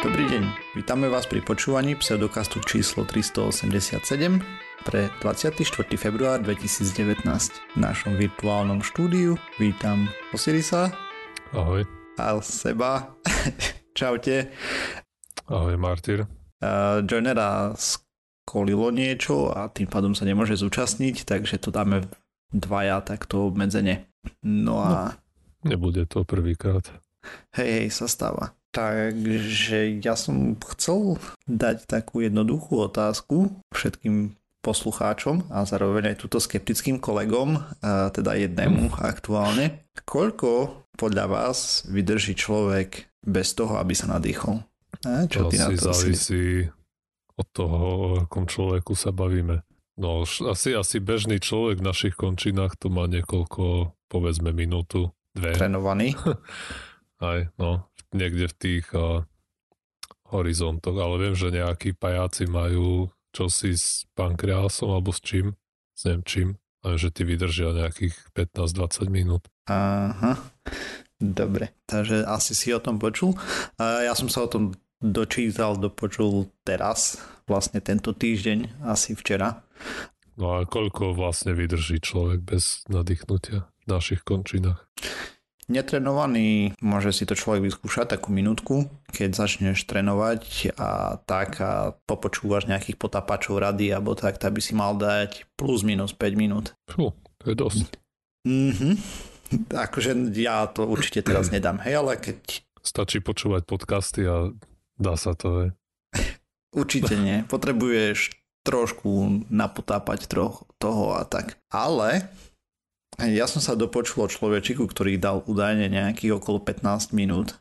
Dobrý deň, vítame vás pri počúvaní pseudokastu číslo 387 pre 24. február 2019. V našom virtuálnom štúdiu vítam Osirisa. Ahoj. A seba. Čaute. Ahoj Martyr. Uh, Joinera skolilo niečo a tým pádom sa nemôže zúčastniť, takže to dáme dvaja takto obmedzenie. No a... No, nebude to prvýkrát. Hej, hej, sa stáva. Takže ja som chcel dať takú jednoduchú otázku všetkým poslucháčom a zároveň aj túto skeptickým kolegom, teda jednému aktuálne. Koľko podľa vás vydrží človek bez toho, aby sa nadýchol? A čo to ty na to závisí si? od toho, o akom človeku sa bavíme. No, asi, asi bežný človek v našich končinách to má niekoľko, povedzme, minútu, dve. Trénovaný? Aj, no, niekde v tých uh, horizontoch, ale viem, že nejakí pajáci majú čosi s pankreásom alebo s čím, s neviem čím, a že ty vydržia nejakých 15-20 minút. Aha, dobre, takže asi si o tom počul. Ja som sa o tom dočítal, dopočul teraz, vlastne tento týždeň, asi včera. No a koľko vlastne vydrží človek bez nadýchnutia v našich končinách? Netrenovaný, môže si to človek vyskúšať takú minútku, keď začneš trénovať a tak a popočúvaš nejakých potapačov rady alebo tak, tak by si mal dať plus minus 5 minút. Fú, to je dosť. Mhm. Akože ja to určite teraz nedám, hej, ale keď... Stačí počúvať podcasty a dá sa to, hej. Určite nie. Potrebuješ trošku napotápať troch, toho a tak. Ale ja som sa dopočul o človečiku, ktorý dal údajne nejakých okolo 15 minút.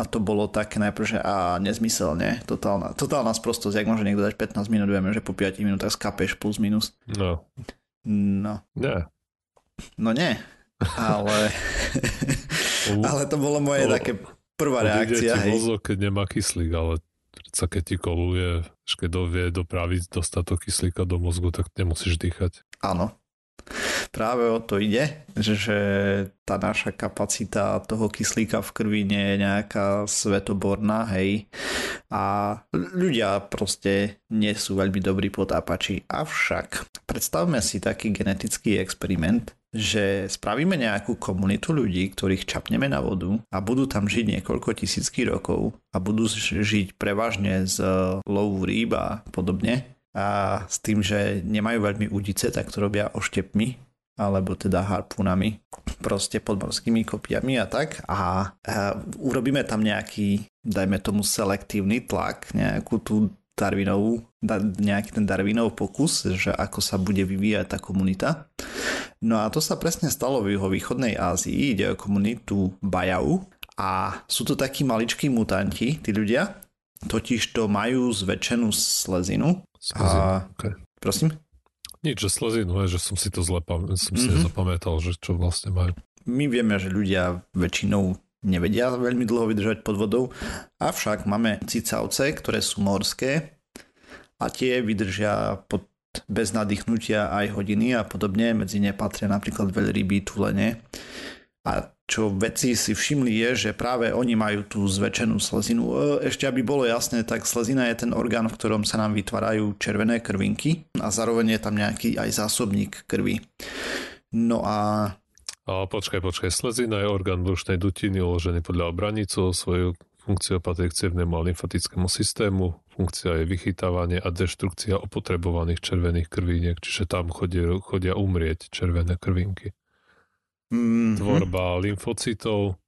A to bolo také najprv, že a nezmyselne, totálna, totálna sprostosť, jak môže niekto dať 15 minút, vieme, že po 5 minútach skapeš plus minus. No. No. Nie. No nie, ale, ale to bolo moje o, také prvá reakcia. Ti mozog, keď nemá kyslík, ale sa keď ti koluje, keď vie dopraviť dostatok kyslíka do mozgu, tak nemusíš dýchať. Áno, Práve o to ide, že tá naša kapacita toho kyslíka v krvi nie je nejaká svetoborná, hej. A ľudia proste nie sú veľmi dobrí potápači. Avšak predstavme si taký genetický experiment, že spravíme nejakú komunitu ľudí, ktorých čapneme na vodu a budú tam žiť niekoľko tisícky rokov a budú žiť prevažne z lovu rýb a podobne a s tým, že nemajú veľmi udice, tak to robia oštepmi alebo teda harpunami, proste podmorskými kopiami a tak a, a urobíme tam nejaký, dajme tomu selektívny tlak, nejakú tú Darwinovú, nejaký ten Darwinov pokus, že ako sa bude vyvíjať tá komunita. No a to sa presne stalo v jeho východnej Ázii, ide o komunitu Bajau a sú to takí maličkí mutanti, tí ľudia, totiž to majú zväčšenú slezinu. slezinu a... okay. Prosím? Nič, že slezinu, že som si to zle som si mm-hmm. nezapamätal, že čo vlastne majú. My vieme, že ľudia väčšinou nevedia veľmi dlho vydržať pod vodou, avšak máme cicavce, ktoré sú morské a tie vydržia pod bez nadýchnutia aj hodiny a podobne. Medzi ne patria napríklad veľryby, tulene. A čo vedci si všimli je, že práve oni majú tú zväčšenú slezinu. E, ešte aby bolo jasné, tak slezina je ten orgán, v ktorom sa nám vytvárajú červené krvinky a zároveň je tam nejaký aj zásobník krvi. No a... A počkaj, počkaj, slezina je orgán brušnej dutiny uložený podľa obranicu, svoju funkciu patrí k cievnemu a lymfatickému systému, funkcia je vychytávanie a deštrukcia opotrebovaných červených krviniek, čiže tam chodia, chodia umrieť červené krvinky mm-hmm. tvorba lymfocytov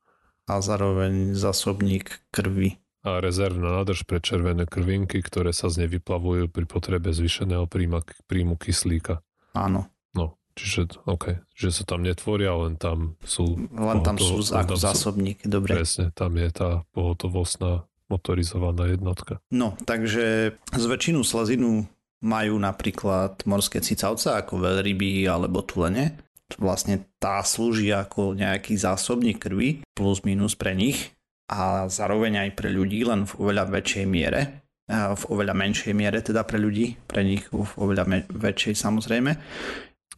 a zároveň zásobník krvi. A rezervná nádrž pre červené krvinky, ktoré sa z nej vyplavujú pri potrebe zvýšeného príjma, príjmu kyslíka. Áno. No, čiže, OK, že sa tam netvoria, len tam sú... Len tam sú ako zásobníky, dobre. Presne, tam je tá pohotovostná motorizovaná jednotka. No, takže z väčšinu slazinu majú napríklad morské cicavce ako veľryby alebo tulene vlastne tá slúži ako nejaký zásobník krvi plus minus pre nich a zároveň aj pre ľudí len v oveľa väčšej miere v oveľa menšej miere teda pre ľudí, pre nich v oveľa me- väčšej samozrejme.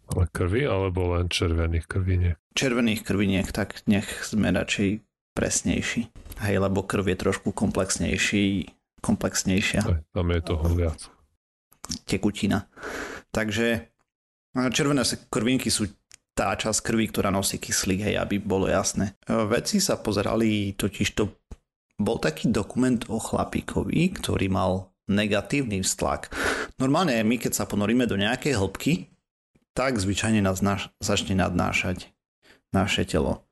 Ale krvi alebo len červených krviniek? Červených krviniek, tak nech sme radšej presnejší. Hej, lebo krv je trošku komplexnejší, komplexnejšia. Aj, tam je toho viac. Tekutina. Takže červené krvinky sú tá časť krvi, ktorá nosí kyslík, hej, aby bolo jasné. Vedci sa pozerali, totiž to bol taký dokument o chlapíkovi, ktorý mal negatívny vztlak. Normálne my, keď sa ponoríme do nejakej hĺbky, tak zvyčajne nás naš, začne nadnášať naše telo.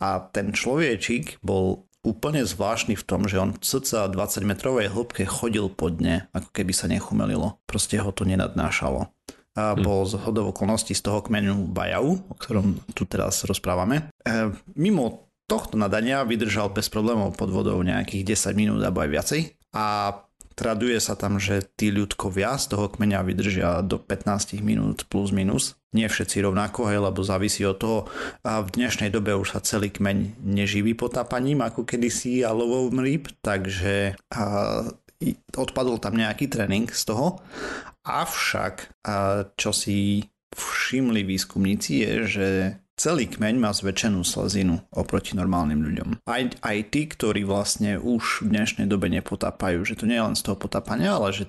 A ten človečik bol úplne zvláštny v tom, že on v cca 20 metrovej hĺbke chodil pod dne, ako keby sa nechumelilo. Proste ho to nenadnášalo. A hm. bol z hodov okolností z toho kmenu Bajau, o ktorom tu teraz rozprávame. E, mimo tohto nadania vydržal bez problémov pod vodou nejakých 10 minút alebo aj viacej. A Traduje sa tam, že tí ľudkovia z toho kmeňa vydržia do 15 minút plus minus. Nie všetci rovnako, hej, lebo závisí od toho. A v dnešnej dobe už sa celý kmeň neživí potápaním, ako kedysi a lovou rýb, takže a, odpadol tam nejaký tréning z toho. Avšak, čo si všimli výskumníci je, že Celý kmeň má zväčšenú slezinu oproti normálnym ľuďom. Aj, aj tí, ktorí vlastne už v dnešnej dobe nepotápajú, že to nie je len z toho potápania, ale že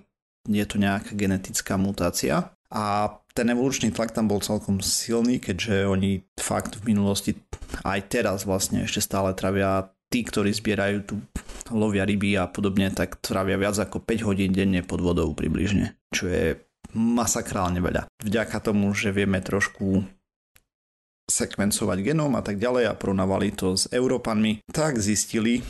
je to nejaká genetická mutácia. A ten evolučný tlak tam bol celkom silný, keďže oni fakt v minulosti aj teraz vlastne ešte stále travia tí, ktorí zbierajú tu lovia ryby a podobne, tak trávia viac ako 5 hodín denne pod vodou približne, čo je masakrálne veľa. Vďaka tomu, že vieme trošku sekvencovať genom a tak ďalej a porovnávali to s Európanmi, tak zistili,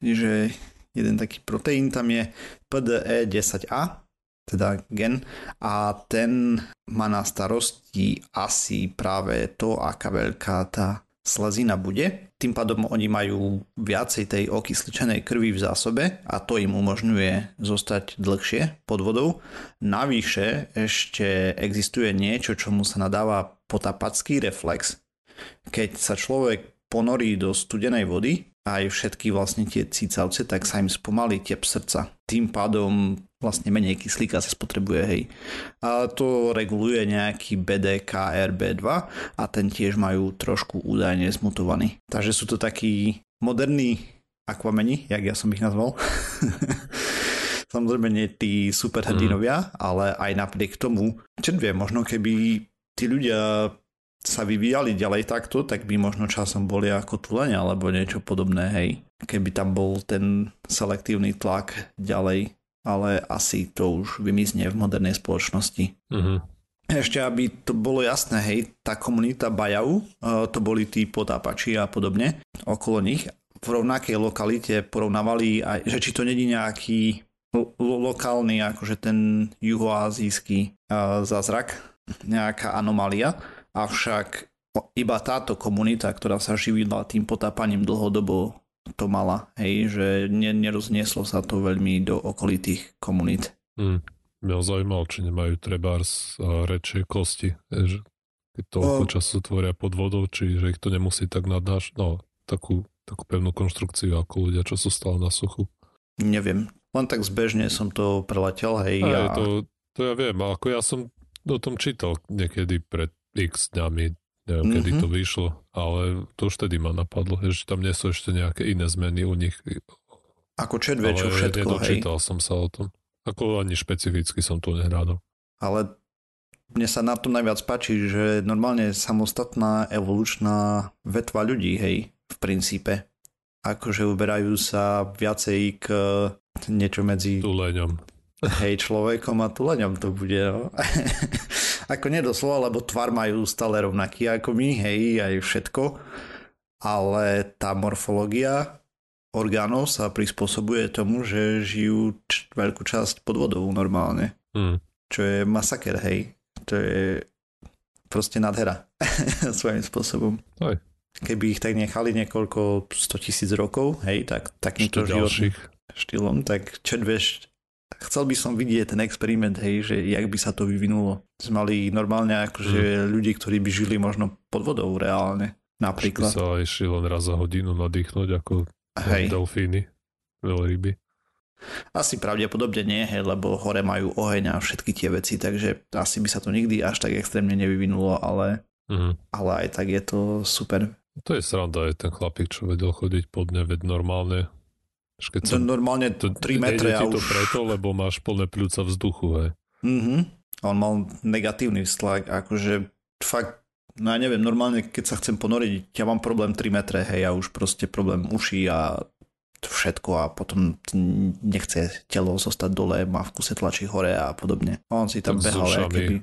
že jeden taký proteín tam je PDE10A, teda gen, a ten má na starosti asi práve to, aká veľká tá slezina bude. Tým pádom oni majú viacej tej okysličenej krvi v zásobe a to im umožňuje zostať dlhšie pod vodou. Navyše ešte existuje niečo, čomu sa nadáva potapacký reflex. Keď sa človek ponorí do studenej vody, aj všetky vlastne tie cicavce, tak sa im spomalí tep srdca. Tým pádom vlastne menej kyslíka sa spotrebuje, hej. A to reguluje nejaký BDKRB2 a ten tiež majú trošku údajne zmutovaný. Takže sú to takí moderní akvameni, jak ja som ich nazval. Samozrejme nie tí superhrdinovia, mm. ale aj napriek tomu, čo vie, možno keby tí ľudia sa vyvíjali ďalej takto, tak by možno časom boli ako tuleň alebo niečo podobné, hej. Keby tam bol ten selektívny tlak ďalej, ale asi to už vymizne v modernej spoločnosti. Uh-huh. Ešte, aby to bolo jasné, hej, tá komunita Bajau, e, to boli tí potápači a podobne okolo nich, v rovnakej lokalite porovnávali aj, že či to není nejaký lo- lokálny, akože ten juhoazijský uh, zázrak, nejaká anomália, avšak iba táto komunita, ktorá sa živila tým potápaním dlhodobo, to mala, hej, že neroznieslo sa to veľmi do okolitých komunít. Mm. Mňa zaujímalo, či nemajú trebárs rečie kosti, že keď toľko o... času tvoria pod vodou, či že ich to nemusí tak nadnáš, no takú, takú pevnú konštrukciu ako ľudia, čo sú stále na suchu. Neviem, len tak zbežne som to preletel, hej. A, a... To, to ja viem, ako ja som o tom čítal niekedy pred x dňami, neviem, mm-hmm. kedy to mhm. vyšlo, ale to už vtedy ma napadlo, že tam nie sú ešte nejaké iné zmeny u nich. Ako četve, čo všetko, nedočítal hej. som sa o tom. Ako ani špecificky som to nehrádal. Ale mne sa na tom najviac páči, že normálne samostatná evolučná vetva ľudí, hej, v princípe. Akože uberajú sa viacej k niečo medzi... Tuleňom. Hej, človekom a tuleňom to bude, no. ako nedoslova, lebo tvar majú stále rovnaký ako my, hej, aj všetko. Ale tá morfológia orgánov sa prispôsobuje tomu, že žijú č- veľkú časť pod vodou normálne. Mm. Čo je masaker, hej. To je proste nadhera svojím spôsobom. Aj. Keby ich tak nechali niekoľko 100 tisíc rokov, hej, tak takýmto životným štýlom, tak čo vieš, chcel by som vidieť ten experiment, hej, že jak by sa to vyvinulo. Sme mali normálne akože mm. ľudí, ktorí by žili možno pod vodou reálne. Napríklad. By sa išli len raz za hodinu nadýchnuť ako hej. delfíny, veľryby. Asi pravdepodobne nie, hej, lebo hore majú oheň a všetky tie veci, takže asi by sa to nikdy až tak extrémne nevyvinulo, ale, mm. ale aj tak je to super To je sranda, je ten chlapík, čo vedel chodiť pod dne, veď normálne. Keď to normálne to, 3 metre a už... to preto, lebo máš plné pľúca vzduchu, hej. Mhm. On mal negatívny vztlak, akože fakt, no ja neviem, normálne keď sa chcem ponoriť, ja mám problém 3 metre, hej, ja už proste problém uší a všetko a potom nechce telo zostať dole, má v kuse tlačí hore a podobne. On si tam tak behal, keby...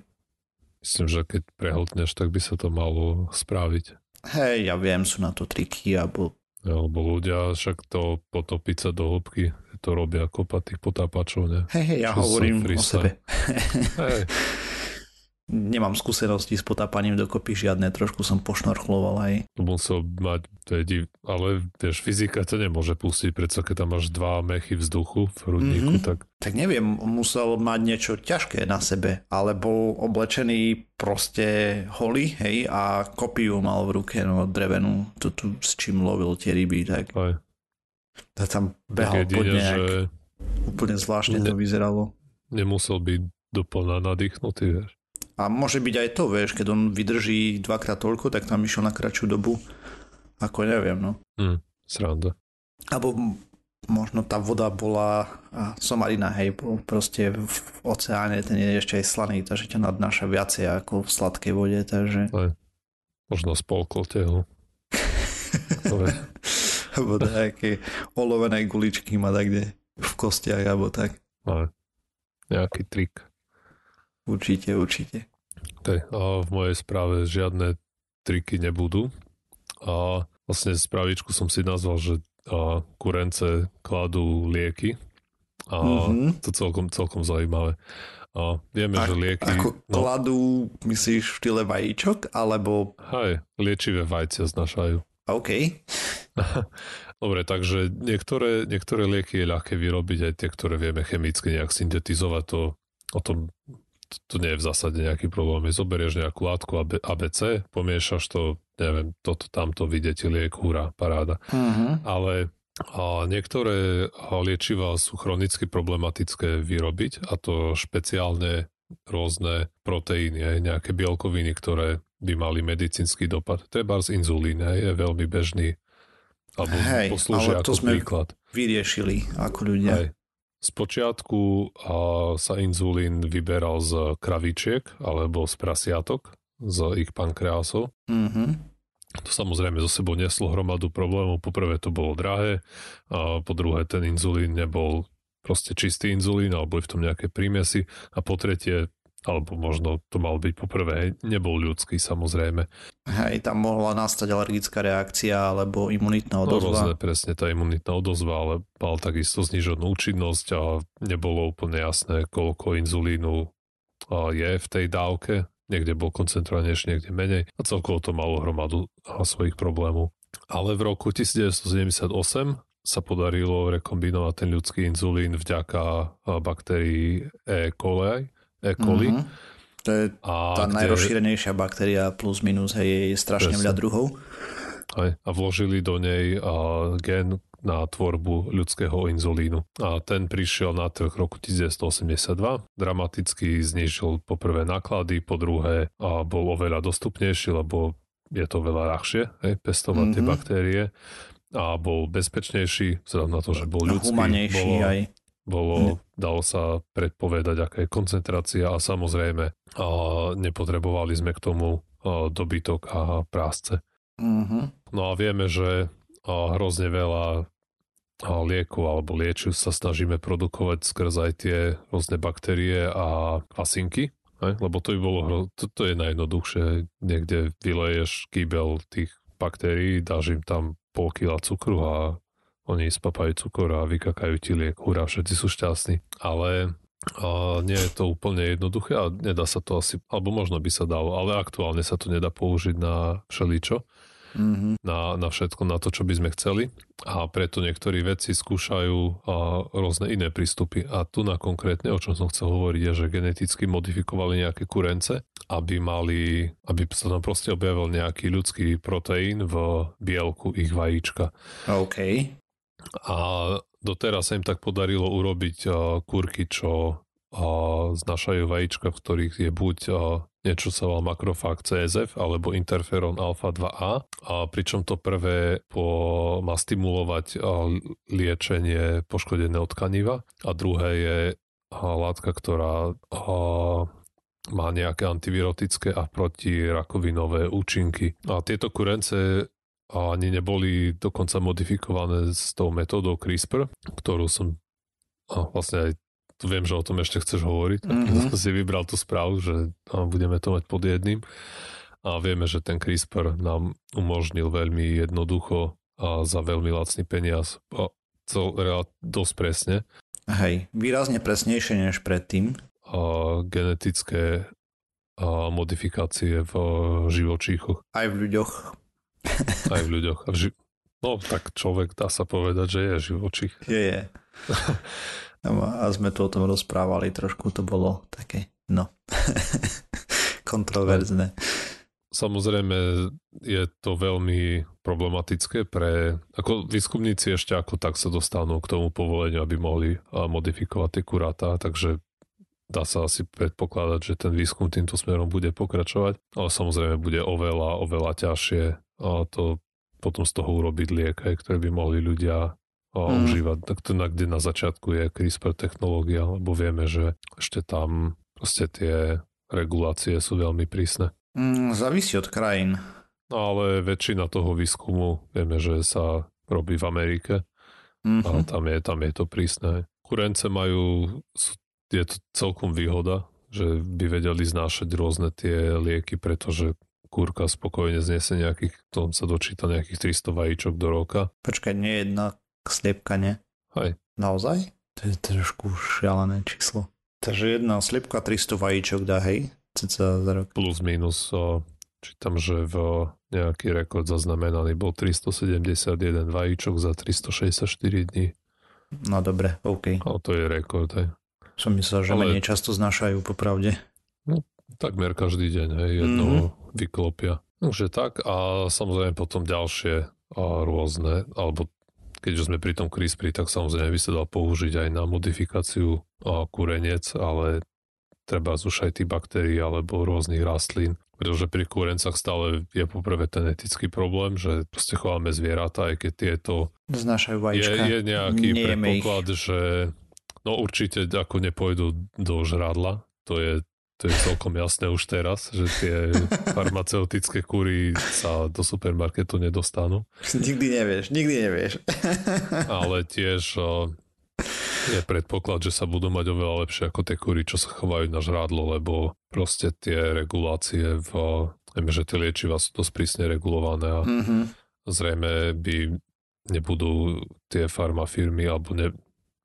Myslím, že keď prehltneš, tak by sa to malo spraviť. Hej, ja viem, sú na to triky, alebo... Alebo ľudia však to potopiť sa do hĺbky, to robia kopa tých potápačov, ne? Hej, hej, ja Čo hovorím o sebe. Hej. Nemám skúsenosti s potápaním dokopy žiadne, trošku som pošnorchloval aj. Musel mať, to je div, ale vieš, fyzika to nemôže pustiť, predsa keď tam máš dva mechy vzduchu v hrudníku, mm-hmm. tak... Tak neviem, musel mať niečo ťažké na sebe, alebo oblečený proste holý, hej, a kopiu mal v ruke, no drevenú, to tu s čím lovil tie ryby, tak... Aj. Tak tam behal jedine, nejak, že... úplne zvláštne ne, to vyzeralo. Nemusel byť doplná nadýchnutý, vieš. A môže byť aj to, vieš, keď on vydrží dvakrát toľko, tak tam išiel na kratšiu dobu. Ako neviem, no. Mm, sranda. Alebo možno tá voda bola a somarina, hej, proste v oceáne ten je ešte aj slaný, takže ťa nadnáša viacej ako v sladkej vode, takže... Aj. Možno spolkol teho. alebo nejaké olovené guličky má tak kde v kostiach, alebo tak. Aj. Nejaký trik. Určite, určite. Okay. A v mojej správe žiadne triky nebudú. A vlastne spravičku som si nazval, že a kurence kladú lieky. A mm-hmm. to celkom, celkom zaujímavé. A vieme, a, že lieky... Ako no, kladú, myslíš, v štýle vajíčok, alebo... Hej, liečivé vajcia znašajú. OK. Dobre, takže niektoré, niektoré lieky je ľahké vyrobiť, aj tie, ktoré vieme chemicky nejak syntetizovať, to o tom to nie je v zásade nejaký problém. Zoberieš nejakú látku ABC, pomiešaš to, neviem, toto, tamto, ti liek, hurá, paráda. Uh-huh. Ale a niektoré liečiva sú chronicky problematické vyrobiť a to špeciálne rôzne proteíny, nejaké bielkoviny, ktoré by mali medicínsky dopad. Trebárs inzulín je veľmi bežný alebo Hej, poslúži ale to ako sme príklad. vyriešili ako ľudia. Hej. Spočiatku sa inzulín vyberal z kravičiek alebo z prasiatok, z ich pankreásov. Mm-hmm. To samozrejme zo sebou neslo hromadu problémov. Poprvé to bolo drahé a po druhé ten inzulín nebol proste čistý inzulín alebo je v tom nejaké prímesy a po tretie alebo možno to mal byť poprvé, nebol ľudský samozrejme. Hej, tam mohla nastať alergická reakcia alebo imunitná no, odozva. No rôzne, presne tá imunitná odozva, ale mal takisto zniženú účinnosť a nebolo úplne jasné, koľko inzulínu je v tej dávke. Niekde bol koncentrovanejší, niekde menej a celkovo to malo hromadu svojich problémov. Ale v roku 1978 sa podarilo rekombinovať ten ľudský inzulín vďaka baktérii E. coli, E. coli. Mm-hmm. To je a tá kde... najrozšírenejšia baktéria plus minus, hej, je strašne veľa druhov. Aj, a vložili do nej a, gen na tvorbu ľudského inzulínu. A ten prišiel na trh roku 1982, dramaticky znižil poprvé náklady, po druhé a bol oveľa dostupnejší, lebo je to veľa ľahšie, hej, pestovať mm-hmm. tie mhm. baktérie a bol bezpečnejší, vzhľadom na to, že bol ľudský. Humanejší bolo, aj bolo, dalo sa predpovedať, aká je koncentrácia a samozrejme a nepotrebovali sme k tomu dobytok a prásce. Mm-hmm. No a vieme, že hrozne veľa a liekov alebo liečiv sa snažíme produkovať skrz aj tie rôzne baktérie a kvasinky, ne? lebo to by bolo, hro... to, to je najjednoduchšie, niekde vyleješ kýbel tých baktérií, dáš im tam pol kila cukru a oni spapajú cukor a vykakajú ti liek, hurá, všetci sú šťastní. Ale a nie je to úplne jednoduché a nedá sa to asi, alebo možno by sa dalo, ale aktuálne sa to nedá použiť na všeličo, mm-hmm. na, na všetko, na to, čo by sme chceli a preto niektorí vedci skúšajú a, rôzne iné prístupy a tu na konkrétne, o čom som chcel hovoriť, je, že geneticky modifikovali nejaké kurence, aby mali, aby sa tam proste objavil nejaký ľudský proteín v bielku ich vajíčka. OK. A doteraz sa im tak podarilo urobiť kurky, čo znašajú vajíčka, v ktorých je buď niečo sa volá makrofág CSF alebo interferón alfa 2A a pričom to prvé po, má stimulovať liečenie poškodeného tkaniva a druhé je látka, ktorá má nejaké antivirotické a protirakovinové účinky. A tieto kurence ani neboli dokonca modifikované s tou metódou CRISPR, ktorú som a vlastne aj viem, že o tom ešte chceš hovoriť. Mm-hmm. som si vybral tú správu, že budeme to mať pod jedným. A vieme, že ten CRISPR nám umožnil veľmi jednoducho a za veľmi lacný peniaz a cel, dosť presne. Hej, výrazne presnejšie než predtým. A genetické a modifikácie v živočíchoch. Aj v ľuďoch. Aj v ľuďoch. no tak človek dá sa povedať, že je živočích. Je, je. A sme tu o tom rozprávali, trošku to bolo také, no, kontroverzné. Samozrejme je to veľmi problematické pre, ako výskumníci ešte ako tak sa dostanú k tomu povoleniu, aby mohli modifikovať tie kuráta, takže dá sa asi predpokladať, že ten výskum týmto smerom bude pokračovať, ale samozrejme bude oveľa, oveľa ťažšie a to potom z toho urobiť liek, ktoré by mohli ľudia mm. užívať. Tak to na, kde na začiatku je CRISPR technológia, lebo vieme, že ešte tam proste tie regulácie sú veľmi prísne. Mm, závisí od krajín. No ale väčšina toho výskumu vieme, že sa robí v Amerike mm-hmm. a tam je, tam je to prísne. Kurence majú, je to celkom výhoda, že by vedeli znášať rôzne tie lieky, pretože kúrka spokojne znese nejakých, to sa dočíta nejakých 300 vajíčok do roka. Počkaj, nie jedna sliepka, nie? Hej. Naozaj? To je trošku šialené číslo. Takže jedna sliepka 300 vajíčok dá, hej? Ceca za rok. Plus minus, čítam, že v nejaký rekord zaznamenaný bol 371 vajíčok za 364 dní. No dobre, OK. A to je rekord, hej. Som myslel, že Ale... menej často znašajú, popravde. Takmer každý deň, hej, jedno mm-hmm. vyklopia. Takže tak a samozrejme potom ďalšie a rôzne, alebo keďže sme pri tom CRISPR, tak samozrejme by sa dal použiť aj na modifikáciu kúrenec, ale treba už aj tých baktérií alebo rôznych rastlín. Pretože pri kúrencach stále je poprvé ten etický problém, že proste chováme zvieratá, aj keď tieto... Znášajú vajíčka. Je, je nejaký Nejeme predpoklad, ich. že no určite ako nepôjdu do žradla, to je to je celkom jasné už teraz, že tie farmaceutické kúry sa do supermarketu nedostanú. Nikdy nevieš, nikdy nevieš. Ale tiež je predpoklad, že sa budú mať oveľa lepšie ako tie kúry, čo sa chovajú na žrádlo, lebo proste tie regulácie v... Vieme, že tie liečiva sú dosť prísne regulované a mm-hmm. zrejme by nebudú tie farmafirmy alebo ne,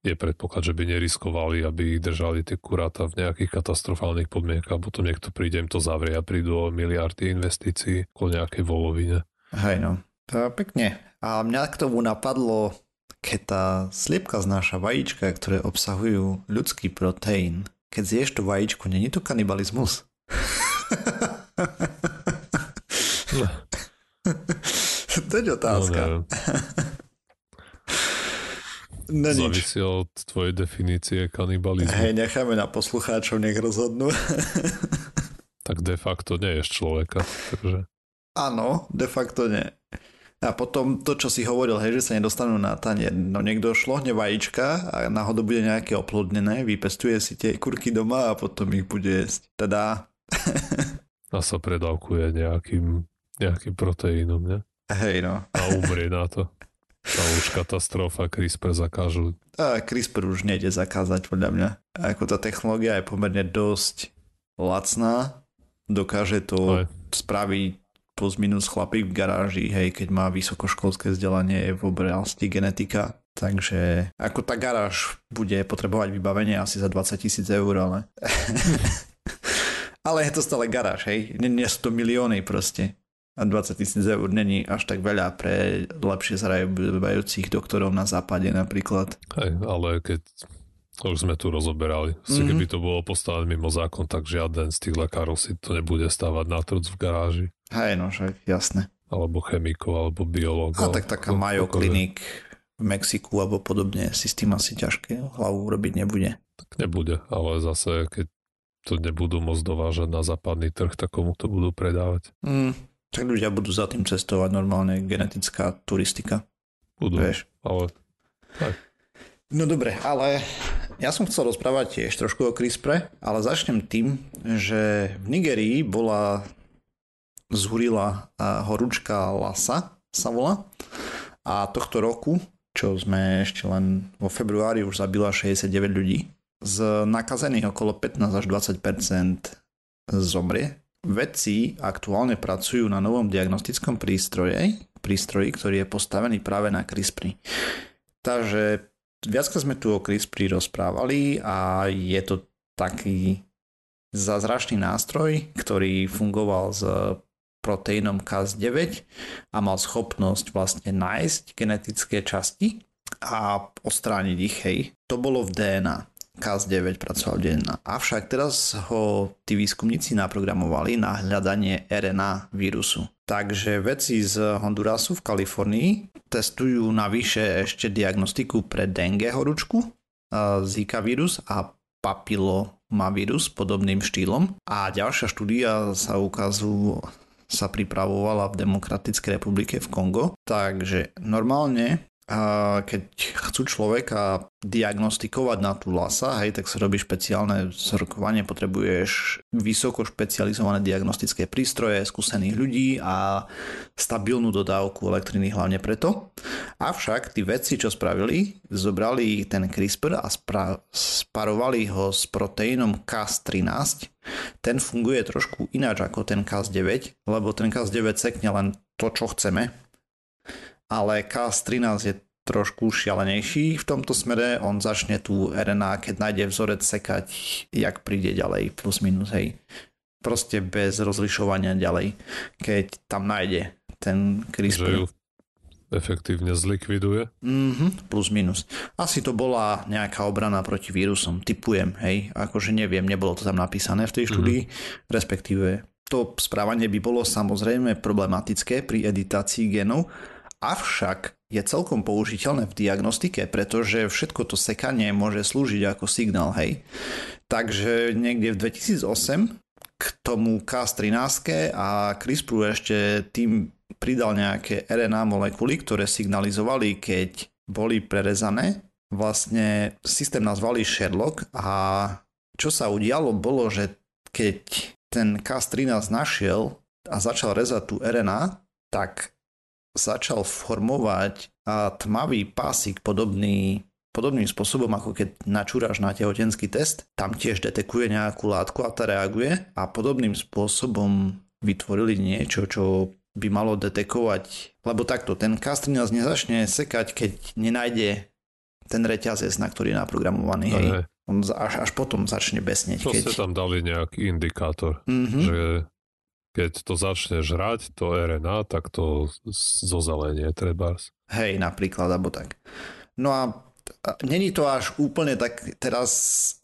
je predpoklad, že by neriskovali, aby ich držali tie kuráta v nejakých katastrofálnych podmienkach a potom niekto príde, im to zavrie a prídu o miliardy investícií o nejakej volovine. Hej no, to je pekne. A mňa k tomu napadlo, keď tá sliepka znáša vajíčka, ktoré obsahujú ľudský proteín. Keď zješ to vajíčko, není to kanibalizmus? No. to je otázka. No, No Závisí od tvojej definície kanibalizmu. Hej, necháme na poslucháčov, nech rozhodnú. tak de facto nie je človeka. Takže... Áno, de facto nie. A potom to, čo si hovoril, hej, že sa nedostanú na tanier. No niekto šlohne vajíčka a náhodou bude nejaké oplodnené, vypestuje si tie kurky doma a potom ich bude jesť. Teda... a sa predávkuje nejakým, nejakým proteínom, ne? Hej, no. A umrie na to. To už katastrofa, CRISPR zakážu. A CRISPR už nejde zakázať podľa mňa. A ako tá technológia je pomerne dosť lacná, dokáže to Aj. spraviť plus minus chlapík v garáži, hej, keď má vysokoškolské vzdelanie v oblasti genetika. Takže ako tá garáž bude potrebovať vybavenie asi za 20 tisíc eur, ale... ale je to stále garáž, hej. Nie, nie sú to milióny proste 20 tisíc eur není až tak veľa pre lepšie zarábajúcich doktorov na západe napríklad. Hej, ale keď už sme tu rozoberali. mm-hmm. keby to bolo postavené mimo zákon, tak žiaden z tých lekárov si to nebude stávať na truc v garáži. Hej, no však, jasné. Alebo chemikov, alebo biológov. A tak taká Mayo klinik v Mexiku alebo podobne si s tým asi ťažké hlavu robiť nebude. Tak nebude, ale zase keď to nebudú môcť dovážať na západný trh, tak komu to budú predávať. Mm, tak ľudia budú za tým cestovať normálne genetická turistika. Budú, Vieš. ale tak. No dobre, ale ja som chcel rozprávať tiež trošku o CRISPRe, ale začnem tým, že v Nigerii bola zhurila horúčka Lasa, sa volá. A tohto roku, čo sme ešte len vo februári už zabila 69 ľudí, z nakazených okolo 15 až 20% zomrie. Vedci aktuálne pracujú na novom diagnostickom prístroji, prístroji, ktorý je postavený práve na CRISPR. Takže viackrát sme tu o CRISPR rozprávali a je to taký zázračný nástroj, ktorý fungoval s proteínom Cas9 a mal schopnosť vlastne nájsť genetické časti a odstrániť ich, hej. To bolo v DNA. Cas9 pracoval DNA. Avšak teraz ho tí výskumníci naprogramovali na hľadanie RNA vírusu. Takže vedci z Hondurasu v Kalifornii testujú navyše ešte diagnostiku pre dengue horúčku, Zika vírus a papilomavírus podobným štýlom. A ďalšia štúdia sa ukazujú sa pripravovala v Demokratickej republike v Kongo. Takže normálne keď chcú človeka diagnostikovať na tú lasa, hej, tak sa robí špeciálne zrokovanie, potrebuješ vysoko špecializované diagnostické prístroje, skúsených ľudí a stabilnú dodávku elektriny hlavne preto. Avšak tí vedci, čo spravili, zobrali ten CRISPR a spra- sparovali ho s proteínom Cas13. Ten funguje trošku ináč ako ten Cas9, lebo ten Cas9 sekne len to, čo chceme, ale Cas13 je trošku šialenejší v tomto smere, on začne tú RNA, keď nájde vzorec sekať, jak príde ďalej, plus minus, hej. Proste bez rozlišovania ďalej, keď tam nájde ten CRISPR. Že ju efektívne zlikviduje? Mm-hmm, plus minus. Asi to bola nejaká obrana proti vírusom, typujem, hej, akože neviem, nebolo to tam napísané v tej štúdii, mm-hmm. respektíve to správanie by bolo samozrejme problematické pri editácii genov, avšak je celkom použiteľné v diagnostike, pretože všetko to sekanie môže slúžiť ako signál, hej. Takže niekde v 2008 k tomu Cas13 a CRISPR ešte tým pridal nejaké RNA molekuly, ktoré signalizovali, keď boli prerezané. Vlastne systém nazvali Sherlock a čo sa udialo bolo, že keď ten Cas13 našiel a začal rezať tú RNA, tak začal formovať tmavý pásik podobný podobným spôsobom, ako keď načúraš na tehotenský test, tam tiež detekuje nejakú látku a tá reaguje a podobným spôsobom vytvorili niečo, čo by malo detekovať, lebo takto, ten Cas13 nezačne sekať, keď nenájde ten reťazec, na ktorý je naprogramovaný. Hej. On až, až potom začne besneť. Proste keď... tam dali nejaký indikátor, mm-hmm. že keď to začne žrať, to RNA, tak to zozelenie treba. Hej, napríklad, alebo tak. No a Není to až úplne tak, teraz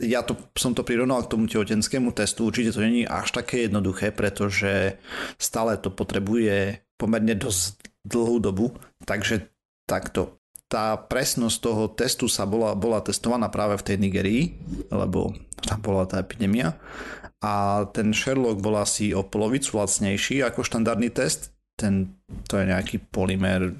ja to, som to prirovnal k tomu tehotenskému testu, určite to není až také jednoduché, pretože stále to potrebuje pomerne dosť dlhú dobu, takže takto. Tá presnosť toho testu sa bola, bola testovaná práve v tej Nigerii, lebo tam bola tá epidémia a ten Sherlock bol asi o polovicu lacnejší ako štandardný test. Ten, to je nejaký polymer,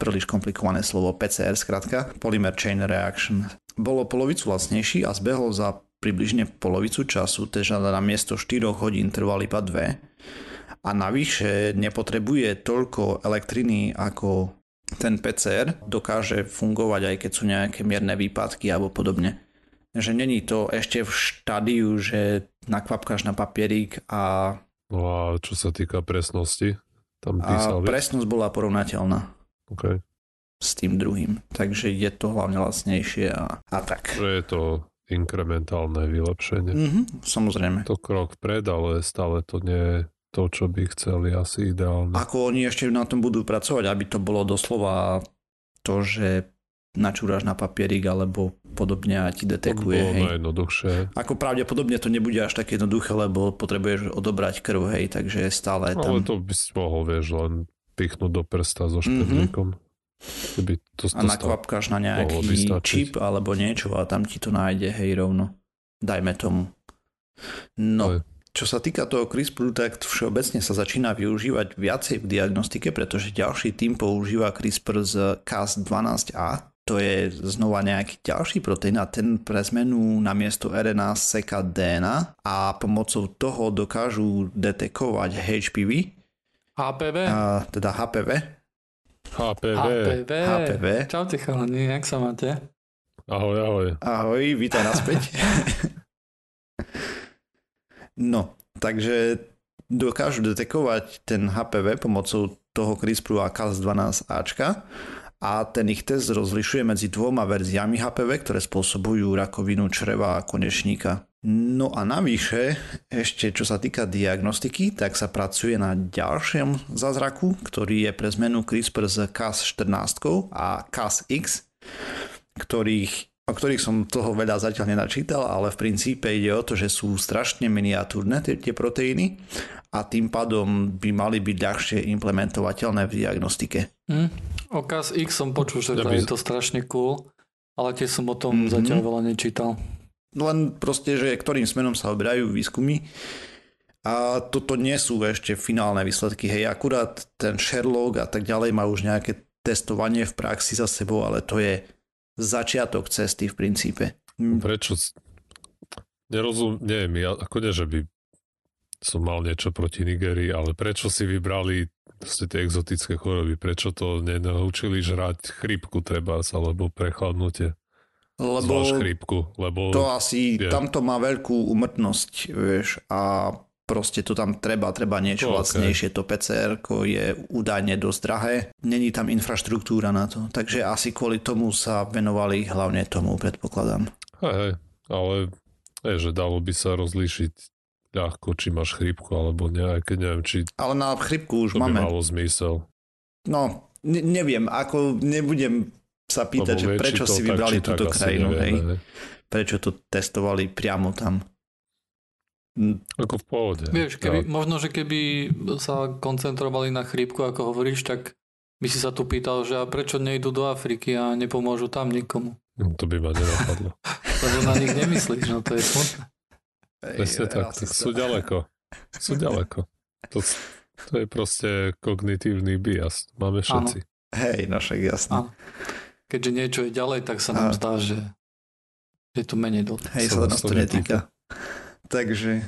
príliš komplikované slovo, PCR skratka, polymer chain reaction. Bolo polovicu lacnejší a zbehol za približne polovicu času, teda na miesto 4 hodín trval iba 2. A navyše nepotrebuje toľko elektriny ako ten PCR, dokáže fungovať aj keď sú nejaké mierne výpadky alebo podobne že není to ešte v štádiu, že nakvapkáš na papierík a... No a čo sa týka presnosti? Tam písal, a presnosť bola porovnateľná. Okay. S tým druhým. Takže je to hlavne lacnejšie a, a tak. Že je to inkrementálne vylepšenie. Mm-hmm, samozrejme. To krok vpred, ale stále to nie to, čo by chceli asi ideálne. Ako oni ešte na tom budú pracovať, aby to bolo doslova to, že načúraš na papierik alebo podobne a ti detekuje. To bolo najjednoduchšie. Ako pravdepodobne to nebude až také jednoduché, lebo potrebuješ odobrať krv, hej, takže stále tam... Ale to by si mohol, vieš, len pichnúť do prsta so špendlíkom. Mm-hmm. to, to a nakvapkáš na nejaký čip alebo niečo a tam ti to nájde, hej, rovno. Dajme tomu. No, čo sa týka toho CRISPR, tak všeobecne sa začína využívať viacej v diagnostike, pretože ďalší tým používa CRISPR z Cas12a, to je znova nejaký ďalší proteín a ten pre zmenu na miesto RNA seka DNA a pomocou toho dokážu detekovať HPV. HPV? A, teda HPV. HPV. HPV. HPV. Čaute chalani, jak sa máte? Ahoj, ahoj. Ahoj, vítaj naspäť. no, takže dokážu detekovať ten HPV pomocou toho CRISPR a Cas12ačka a ten ich test rozlišuje medzi dvoma verziami HPV, ktoré spôsobujú rakovinu čreva a konečníka. No a navyše, ešte čo sa týka diagnostiky, tak sa pracuje na ďalšom zázraku, ktorý je pre zmenu CRISPR s Cas14 a Cas-X, ktorých o ktorých som toho veľa zatiaľ nenačítal, ale v princípe ide o to, že sú strašne miniatúrne tie, tie proteíny a tým pádom by mali byť ľahšie implementovateľné v diagnostike. Hm. O X som počul, že to je to strašne cool, ale tiež som o tom mm-hmm. zatiaľ veľa nečítal. Len proste, že ktorým smerom sa oberajú výskumy a toto nie sú ešte finálne výsledky. Hej, akurát ten Sherlock a tak ďalej má už nejaké testovanie v praxi za sebou, ale to je začiatok cesty v princípe. Hm. Prečo? Nerozum, neviem, ja, ako nie, že by som mal niečo proti Nigerii, ale prečo si vybrali tie exotické choroby? Prečo to nenaučili žrať chrípku treba, alebo prechladnutie? Lebo Zvlášť chrípku, lebo... To asi, je. tamto má veľkú umrtnosť, vieš, a proste to tam treba, treba niečo okay. lacnejšie. To PCR je údajne dosť drahé, není tam infraštruktúra na to, takže asi kvôli tomu sa venovali hlavne tomu, predpokladám. Hej, hej, ale je, že dalo by sa rozlíšiť ľahko, či máš chrípku alebo nejaké, neviem, či... Ale na chrípku už to máme. by malo zmysel. No, ne, neviem, ako nebudem sa pýtať, že prečo si vybrali tak, túto krajinu, neviem, hej. hej. Prečo to testovali priamo tam. Hm. Ako v pohode. Vieš, keby, ja. možno, že keby sa koncentrovali na chrípku, ako hovoríš, tak by si sa tu pýtal, že a prečo nejdú do Afriky a nepomôžu tam nikomu. No, to by ma nenapadlo. Lebo na nich nemyslíš, no to je smutné. Presne tak, tak sú ďaleko. Sú ďaleko. To, to je proste kognitívny bias. Máme všetci. Áno. Hej, no však jasné. Keďže niečo je ďalej, tak sa nám zdá, že je tu menej dot. Hej, sa nás to netýka. Takže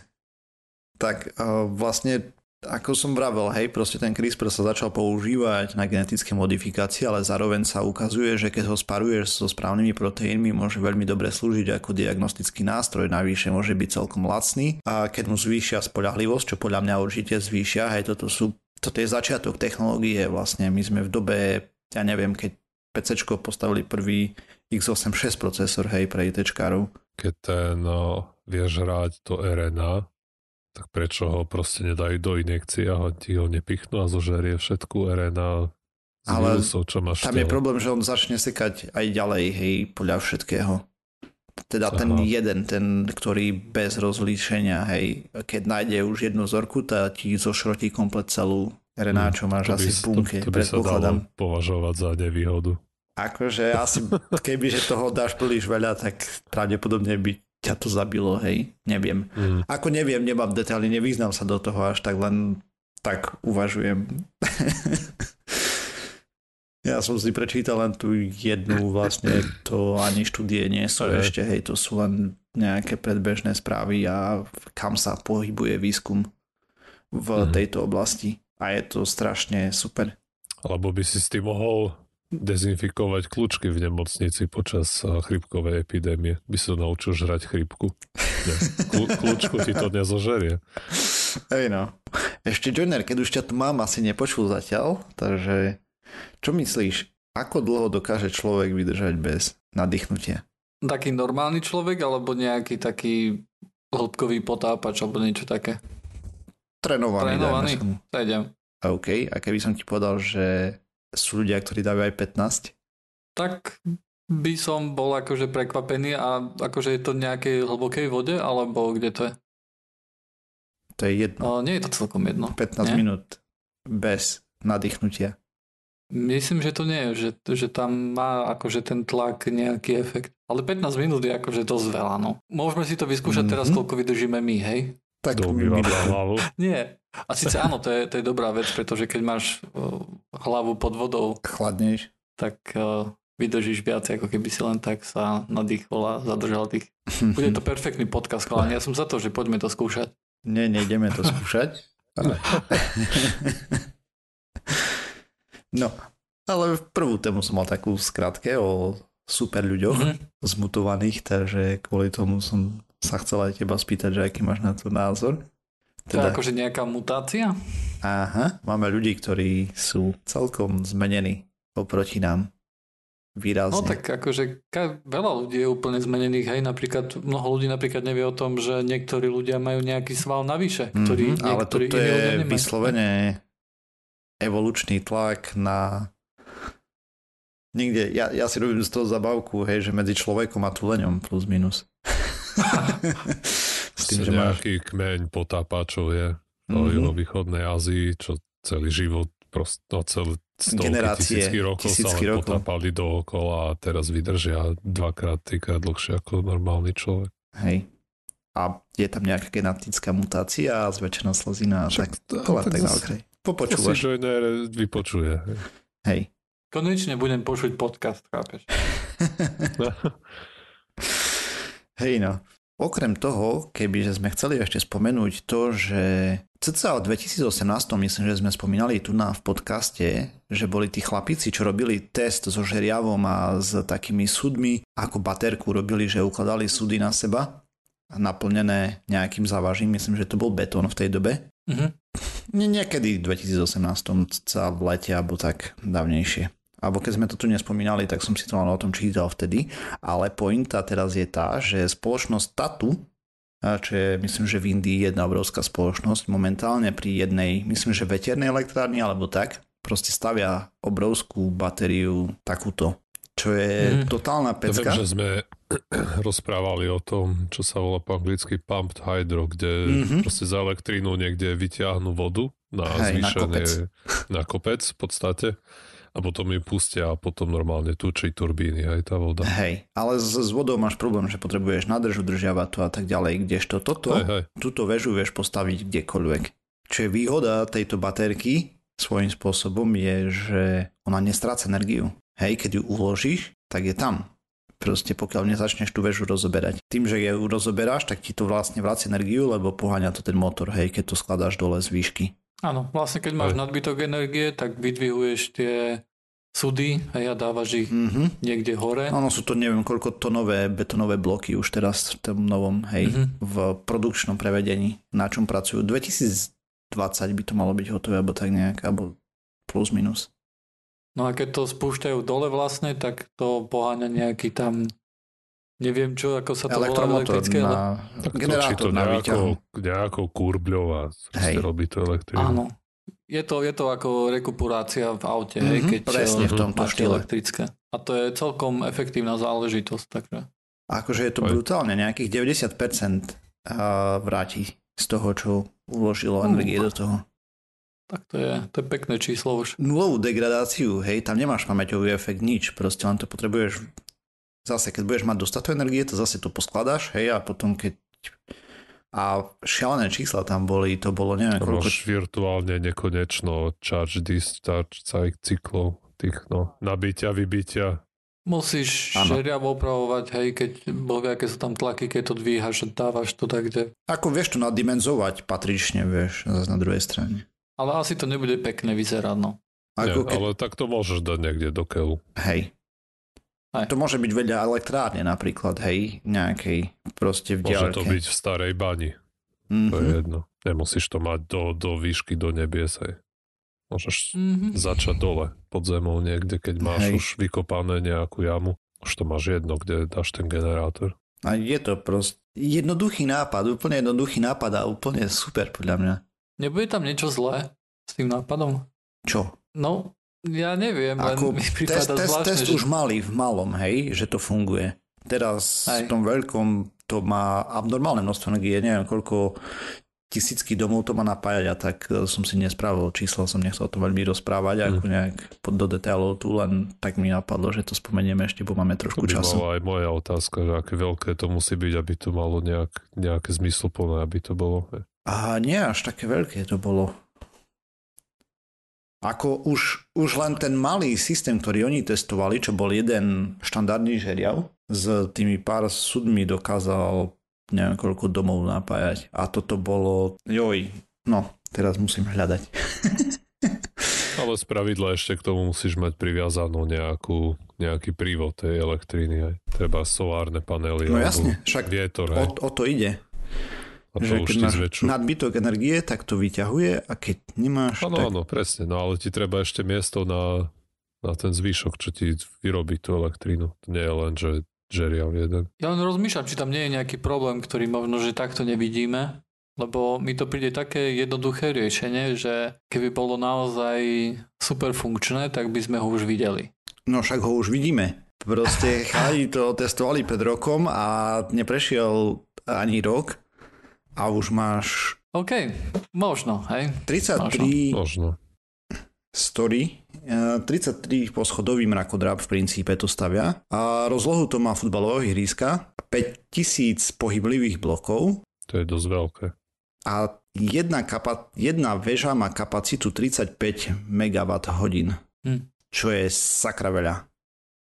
tak vlastne ako som vravel, hej, proste ten CRISPR sa začal používať na genetické modifikácie, ale zároveň sa ukazuje, že keď ho sparuješ so správnymi proteínmi, môže veľmi dobre slúžiť ako diagnostický nástroj, navyše môže byť celkom lacný a keď mu zvýšia spolahlivosť, čo podľa mňa určite zvýšia, hej, toto sú toto je začiatok technológie vlastne, my sme v dobe, ja neviem, keď PC postavili prvý x86 procesor, hej, pre ITčkárov. Keď ten no, vieš hrať to RNA, tak prečo ho proste nedajú do injekcie a ti ho nepichnú a zožerie všetku RNA z Ale vírusov, čo máš tam je problém, že on začne sekať aj ďalej, hej, podľa všetkého. Teda Aha. ten jeden, ten, ktorý bez rozlíšenia, hej, keď nájde už jednu zorku, tak ti zošrotí komplet celú RNA, hmm, čo máš asi by, v bunke, to, to by sa dalo považovať za nevýhodu. Akože asi, keby že toho dáš príliš veľa, tak pravdepodobne by ťa to zabilo, hej, neviem. Mm. Ako neviem, nemám detaily, nevyznám sa do toho až tak, len tak uvažujem. ja som si prečítal len tú jednu, vlastne to ani štúdie nie sú okay. ešte, hej, to sú len nejaké predbežné správy a kam sa pohybuje výskum v mm. tejto oblasti. A je to strašne super. Alebo by si s tým mohol dezinfikovať kľúčky v nemocnici počas eh, chrypkovej epidémie. By sa naučil žrať chrypku. kľúčku ti to nezožerie. Hej no. Ešte Joiner, keď už ťa tu mám, asi nepočul zatiaľ, takže čo myslíš, ako dlho dokáže človek vydržať bez nadýchnutia? Taký normálny človek, alebo nejaký taký hĺbkový potápač, alebo niečo také? Trenovaný. Trenovaný? Sedem. OK, a keby som ti povedal, že sú ľudia, ktorí dávajú aj 15? Tak by som bol akože prekvapený a akože je to v nejakej hlbokej vode, alebo kde to je? To je jedno. O, nie je to celkom jedno. 15 nie? minút bez nadýchnutia. Myslím, že to nie je, že, že tam má akože ten tlak nejaký efekt. Ale 15 minút je akože dosť veľa, no. Môžeme si to vyskúšať mm-hmm. teraz, Mhm. koľko vydržíme my, hej? Tak my, hlavu? Nie. A síce áno, to je, to je dobrá vec, pretože keď máš uh, hlavu pod vodou, chladnejš. tak uh, vydržíš viac, ako keby si len tak sa nadýchol a zadržal tých. Bude to perfektný podcast, chalani. Ja som za to, že poďme to skúšať. Nie, nejdeme to skúšať. Ale... No, ale prvú tému som mal takú skratke o super ľuďoch Mhm. zmutovaných, takže kvôli tomu som sa chcel aj teba spýtať, že aký máš na to názor. To je akože nejaká mutácia? Aha, máme ľudí, ktorí sú celkom zmenení oproti nám. Výrazne. No tak akože ka- veľa ľudí je úplne zmenených, hej, napríklad mnoho ľudí napríklad nevie o tom, že niektorí ľudia majú nejaký sval navyše, ktorý Mhm, ale toto je vyslovene evolučný tlak na Niekde, ja, ja si robím z toho zabavku, hej, že medzi človekom a tuleňom plus minus. S tým, že máš... nejaký kmeň potápačov je v Mhm. juhovýchodnej Ázii, čo celý život proste, no celé stovky, Generácie, tisícky rokov tisícky sa len rokov. potápali dookola a teraz vydržia dvakrát, trikrát dlhšie ako normálny človek. Hej. A je tam nejaká genetická mutácia a zväčšená slezina a tak, to, len tak na zase- okraj. to si Popočúvaš. Joiner vypočuje. Hej. Konečne budem počuť podcast, chápeš? Hej no. Okrem toho, keby že sme chceli ešte spomenúť to, že cca v 2018, myslím, že sme spomínali tu na v podcaste, že boli tí chlapíci, čo robili test so žeriavom a s takými súdmi, ako baterku robili, že ukladali súdy na seba, naplnené nejakým závažím, myslím, že to bol betón v tej dobe. Mhm. Nie, niekedy v 2018, cca v lete, alebo tak dávnejšie. Alebo keď sme to tu nespomínali, tak som si to len o tom čítal vtedy. Ale pointa teraz je tá, že spoločnosť Tatu, čo je myslím, že v Indii jedna obrovská spoločnosť, momentálne pri jednej, myslím, že veternej elektrárni alebo tak, proste stavia obrovskú batériu takúto, čo je Mhm. totálna Ja viem, pecka. že sme rozprávali o tom, čo sa volá po anglicky pumped hydro, kde Mhm. proste za elektrínu niekde vyťahnú vodu na Hej, na zvýšenie kopec. na kopec v podstate a potom ju pustia a potom normálne tučí turbíny aj tá voda. Hej, ale s, s vodou máš problém, že potrebuješ nádrž, udržiavať to a tak ďalej, kdežto toto, Hej, hej. túto väžu vieš postaviť kdekoľvek. Čo je výhoda tejto baterky svojím spôsobom je, že ona nestráca energiu. Hej, keď ju uložíš, tak je tam. Proste pokiaľ nezačneš tú väžu rozoberať. Tým, že ju rozoberáš, tak ti to vlastne vracia energiu, lebo poháňa to ten motor, hej, keď to skladáš dole z výšky. Áno, vlastne keď máš Hej. nadbytok energie, tak vydvihuješ tie súdy a dávaš ich Mhm. niekde hore. Áno, sú to neviem koľko tonové betonové bloky už teraz v tom novom, hej, Mhm. v produkčnom prevedení, na čom pracujú. 2020 by to malo byť hotové, alebo tak nejak, alebo plus minus. No a keď to spúšťajú dole vlastne, tak to poháňa nejaký tam neviem čo, ako sa to volá elektrické, ale... na Tak točí to generátor na výťahu. nejakou, nejakou kurbľou a Hej. robí to elektrínu. Áno. Je to, je to ako rekupurácia v aute, hej, Mhm, keď presne v eh, tomto štýle. elektrické. A to je celkom efektívna záležitosť, takže... Akože je to Aj. brutálne, nejakých 90% a vráti z toho, čo uložilo energie do toho. Tak to je, to je pekné číslo už. Nulovú degradáciu, hej, tam nemáš pamäťový efekt, nič, proste len to potrebuješ zase, keď budeš mať dostatok energie, to zase to poskladáš, hej, a potom keď a šialené čísla tam boli, to bolo neviem koľko, Máš virtuálne nekonečno charge discharge cy- cyklov tých no, nabitia, vybitia. Musíš Áno. žeriavo opravovať, hej, keď vie, aké sú tam tlaky, keď to dvíhaš a dávaš to tak, kde... ako vieš to naddimenzovať patrične, vieš, zase na druhej strane. Ale asi to nebude pekne vyzerať, no. Ako Nie, keď, ale tak to môžeš dať niekde do keľu. hej. Aj. To môže byť veľa elektrárne napríklad, hej, nejakej proste v Môže diaľke. to byť v starej bani. Mhm. To je jedno. Nemusíš to mať do, do výšky, do nebies. Hej. Môžeš Mhm. začať dole, pod zemou niekde, keď máš Hej. už vykopané nejakú jamu. Už to máš jedno, kde dáš ten generátor. A je to proste jednoduchý nápad, úplne jednoduchý nápad a úplne super podľa mňa. Nebude tam niečo zlé s tým nápadom? Čo? No, ja neviem, len Ako mi test, prípada test, zvláštne, test že... už mali v malom, hej, že to funguje. Teraz Hej. v tom veľkom to má abnormálne množstvo energie, neviem koľko tisícky domov to má napájať a tak e, som si nespravil číslo, som nechcel to veľmi rozprávať mm. ako nejak do detailov tu, len tak mi napadlo, že to spomenieme ešte, bo máme trošku to by času. aj moja otázka, že aké veľké to musí byť, aby to malo nejak, nejaké zmysluplné, aby to bolo. A nie až také veľké to bolo. Ako už, už len ten malý systém, ktorý oni testovali, čo bol jeden štandardný žeriav, s tými pár súdmi dokázal neviem koľko domov napájať. A toto bolo, joj, no, teraz musím hľadať. Ale z pravidla ešte k tomu musíš mať priviazanú nejakú, nejaký prívod tej elektriny. Aj. Treba solárne panely. No jasne, však vietor, o, o to ide. A to že keď máš zväčšu. nadbytok energie, tak to vyťahuje a keď nemáš... Áno, tak... áno, presne. No ale ti treba ešte miesto na, na ten zvyšok, čo ti vyrobí tú elektrínu. To nie je len, že žeriav jeden. Ja len rozmýšľam, či tam nie je nejaký problém, ktorý možno, že takto nevidíme, lebo mi to príde také jednoduché riešenie, že keby bolo naozaj super funkčné, tak by sme ho už videli. No však ho už vidíme. Proste chalani to testovali pred rokom a neprešiel ani rok a už máš... OK, možno, hej? 33 možno. story 33 poschodový mrakodrap v princípe to stavia a rozlohu to má futbalového ihriska, 5000 pohyblivých blokov. To je dosť veľké. A jedna, kapa- jedna väža má kapacitu 35 MWh, hm. čo je sakra veľa.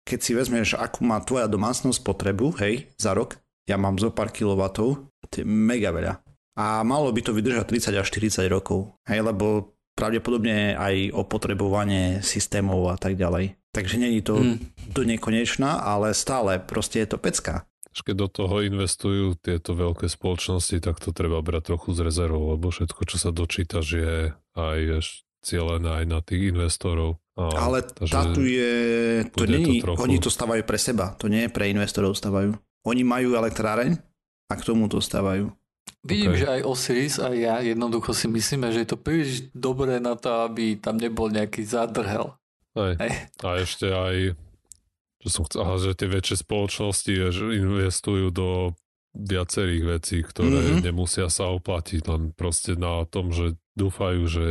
Keď si vezmeš, akú má tvoja domácnosť potrebu, hej, za rok, ja mám zo pár kilovatov, to je mega veľa. A malo by to vydržať 30 až 40 rokov, hej, lebo pravdepodobne aj opotrebovanie systémov a tak ďalej. Takže není to hmm. do nekonečná, ale stále proste je to pecka. Keď do toho investujú tieto veľké spoločnosti, tak to treba brať trochu z rezervou, lebo všetko, čo sa dočítaš, je aj cieľené aj na tých investorov. A, ale táto je, to není, to trochu... oni to stavajú pre seba, to nie je pre investorov stavajú. Oni majú elektráreň a k tomu to stavajú. Vidím, okay. že aj Osiris a ja jednoducho si myslíme, že je to príliš dobré na to, aby tam nebol nejaký zádrhel. Aj. Aj. A ešte aj, čo som chcel, že tie väčšie spoločnosti že investujú do viacerých vecí, ktoré mm-hmm. nemusia sa oplatiť, len proste na tom, že dúfajú, že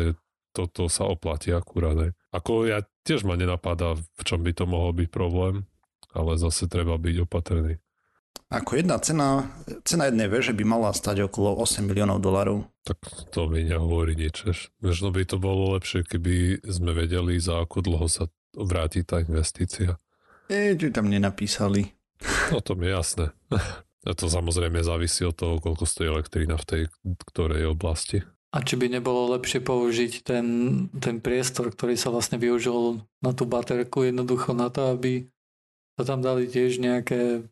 toto sa oplatí akurát. Aj. Ako ja tiež ma nenapadá, v čom by to mohol byť problém, ale zase treba byť opatrný. Ako jedna cena, cena jednej veže by mala stať okolo 8 miliónov dolarov. Tak to mi nehovorí nič. Možno by to bolo lepšie, keby sme vedeli, za ako dlho sa vráti tá investícia. E, či tam nenapísali. No to mi je jasné. A to samozrejme závisí od toho, koľko stojí elektrina v tej ktorej oblasti. A či by nebolo lepšie použiť ten, ten priestor, ktorý sa vlastne využil na tú baterku jednoducho na to, aby sa tam dali tiež nejaké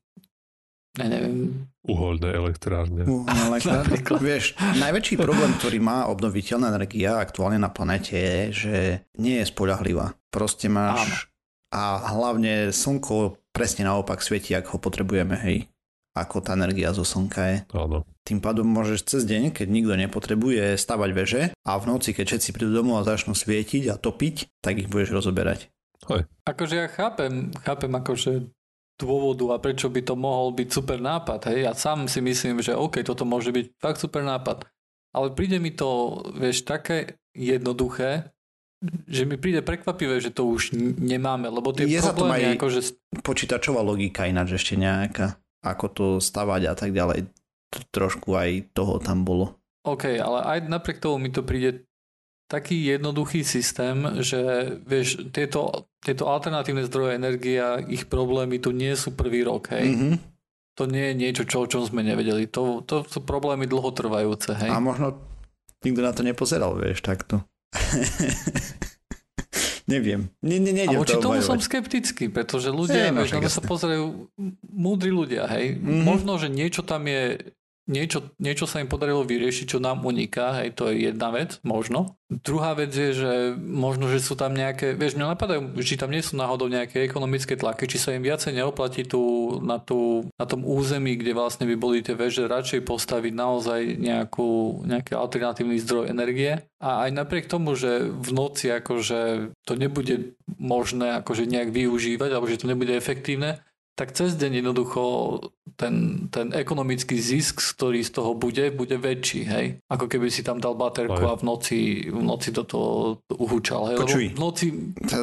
ja neviem. Uholné elektrárne. Uholné elektrárne. Vieš, najväčší problém, ktorý má obnoviteľná energia aktuálne na planete je, že nie je spoľahlivá. Proste máš... Áno. A hlavne slnko presne naopak svieti, ako ho potrebujeme, hej. Ako tá energia zo slnka je. Áno. Tým pádom môžeš cez deň, keď nikto nepotrebuje stavať veže a v noci, keď všetci prídu domov a začnú svietiť a topiť, tak ich budeš rozoberať. Hej. Akože ja chápem, chápem akože dôvodu a prečo by to mohol byť super nápad. Hej? Ja sám si myslím, že OK, toto môže byť fakt super nápad. Ale príde mi to, vieš, také jednoduché, že mi príde prekvapivé, že to už nemáme, lebo tie je problémy... Je ako, že... počítačová logika ináč ešte nejaká, ako to stavať a tak ďalej. Trošku aj toho tam bolo. OK, ale aj napriek tomu mi to príde taký jednoduchý systém, že vieš, tieto, tieto alternatívne zdroje energie a ich problémy tu nie sú prvý rok, hej. Mm-hmm. To nie je niečo, čo, o čom sme nevedeli. To, to sú problémy dlhotrvajúce, hej. A možno nikto na to nepozeral, vieš, takto. Neviem. Nie, nie, nie a voči tomu som skeptický, pretože ľudia, je, no, vieš, sa pozerajú múdri ľudia, hej. Mm-hmm. Možno, že niečo tam je niečo, niečo sa im podarilo vyriešiť, čo nám uniká, hej, to je jedna vec, možno. Druhá vec je, že možno, že sú tam nejaké, vieš, mňa napadajú, či tam nie sú náhodou nejaké ekonomické tlaky, či sa im viacej neoplatí tu, na, tu, na tom území, kde vlastne by boli tie veže, radšej postaviť naozaj nejakú, nejaký alternatívny zdroj energie. A aj napriek tomu, že v noci akože to nebude možné akože nejak využívať, alebo že to nebude efektívne, tak cez deň jednoducho ten, ten ekonomický zisk, ktorý z toho bude, bude väčší, hej? Ako keby si tam dal baterku a v noci, v noci do toho uhúčal, hej? Počuj, v noci...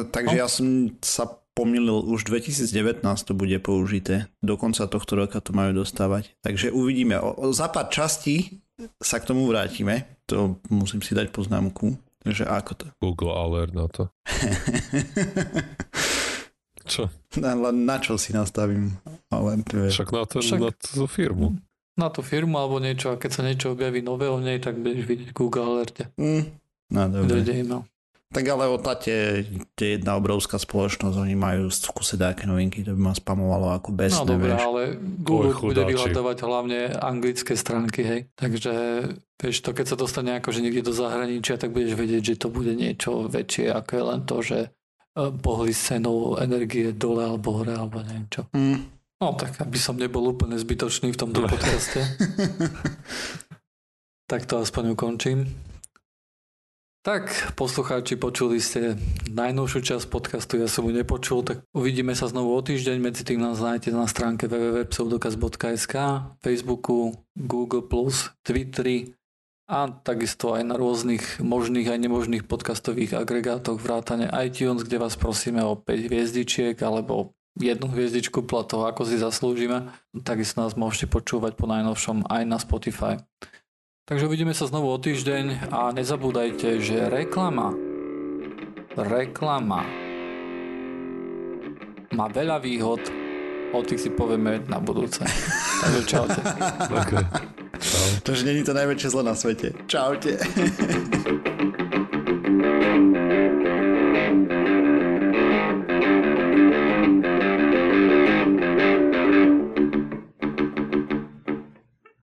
takže no? ja som sa pomýlil, už 2019 to bude použité. Do konca tohto roka to majú dostávať. Takže uvidíme. O, o, za pár častí sa k tomu vrátime. To musím si dať poznámku. Takže ako to? Google Alert na to. čo? Na, na čo si nastavím Alert? Však na, ten, Však... na tú firmu. Na tú firmu alebo niečo a keď sa niečo objaví nové o nej, tak budeš vidieť Google Alerte. Mm. No dobre. Tak ale o Tate je jedna obrovská spoločnosť, oni majú v kuse novinky, to by ma spamovalo ako bez. No dobré, ale Google Oj, bude vyhľadovať hlavne anglické stránky, hej. Takže vieš to, keď sa dostane ako že niekde do zahraničia, tak budeš vedieť, že to bude niečo väčšie, ako je len to, že pohli s cenou energie dole alebo hore, alebo neviem čo. Mm. No tak, aby som nebol úplne zbytočný v tomto podcaste. tak to aspoň ukončím. Tak, poslucháči, počuli ste najnovšiu časť podcastu, ja som ju nepočul, tak uvidíme sa znovu o týždeň, medzi tým nás nájdete na stránke www.pseudokaz.sk, Facebooku, Google+, Twitteri a takisto aj na rôznych možných aj nemožných podcastových agregátoch vrátane iTunes, kde vás prosíme o 5 hviezdičiek alebo jednu hviezdičku podľa toho, ako si zaslúžime. Takisto nás môžete počúvať po najnovšom aj na Spotify. Takže uvidíme sa znovu o týždeň a nezabúdajte, že reklama, reklama má veľa výhod, o tých si povieme na budúce. Takže čaute. Okay. Čau. Takže není to najväčšie zlo na svete. Čaute.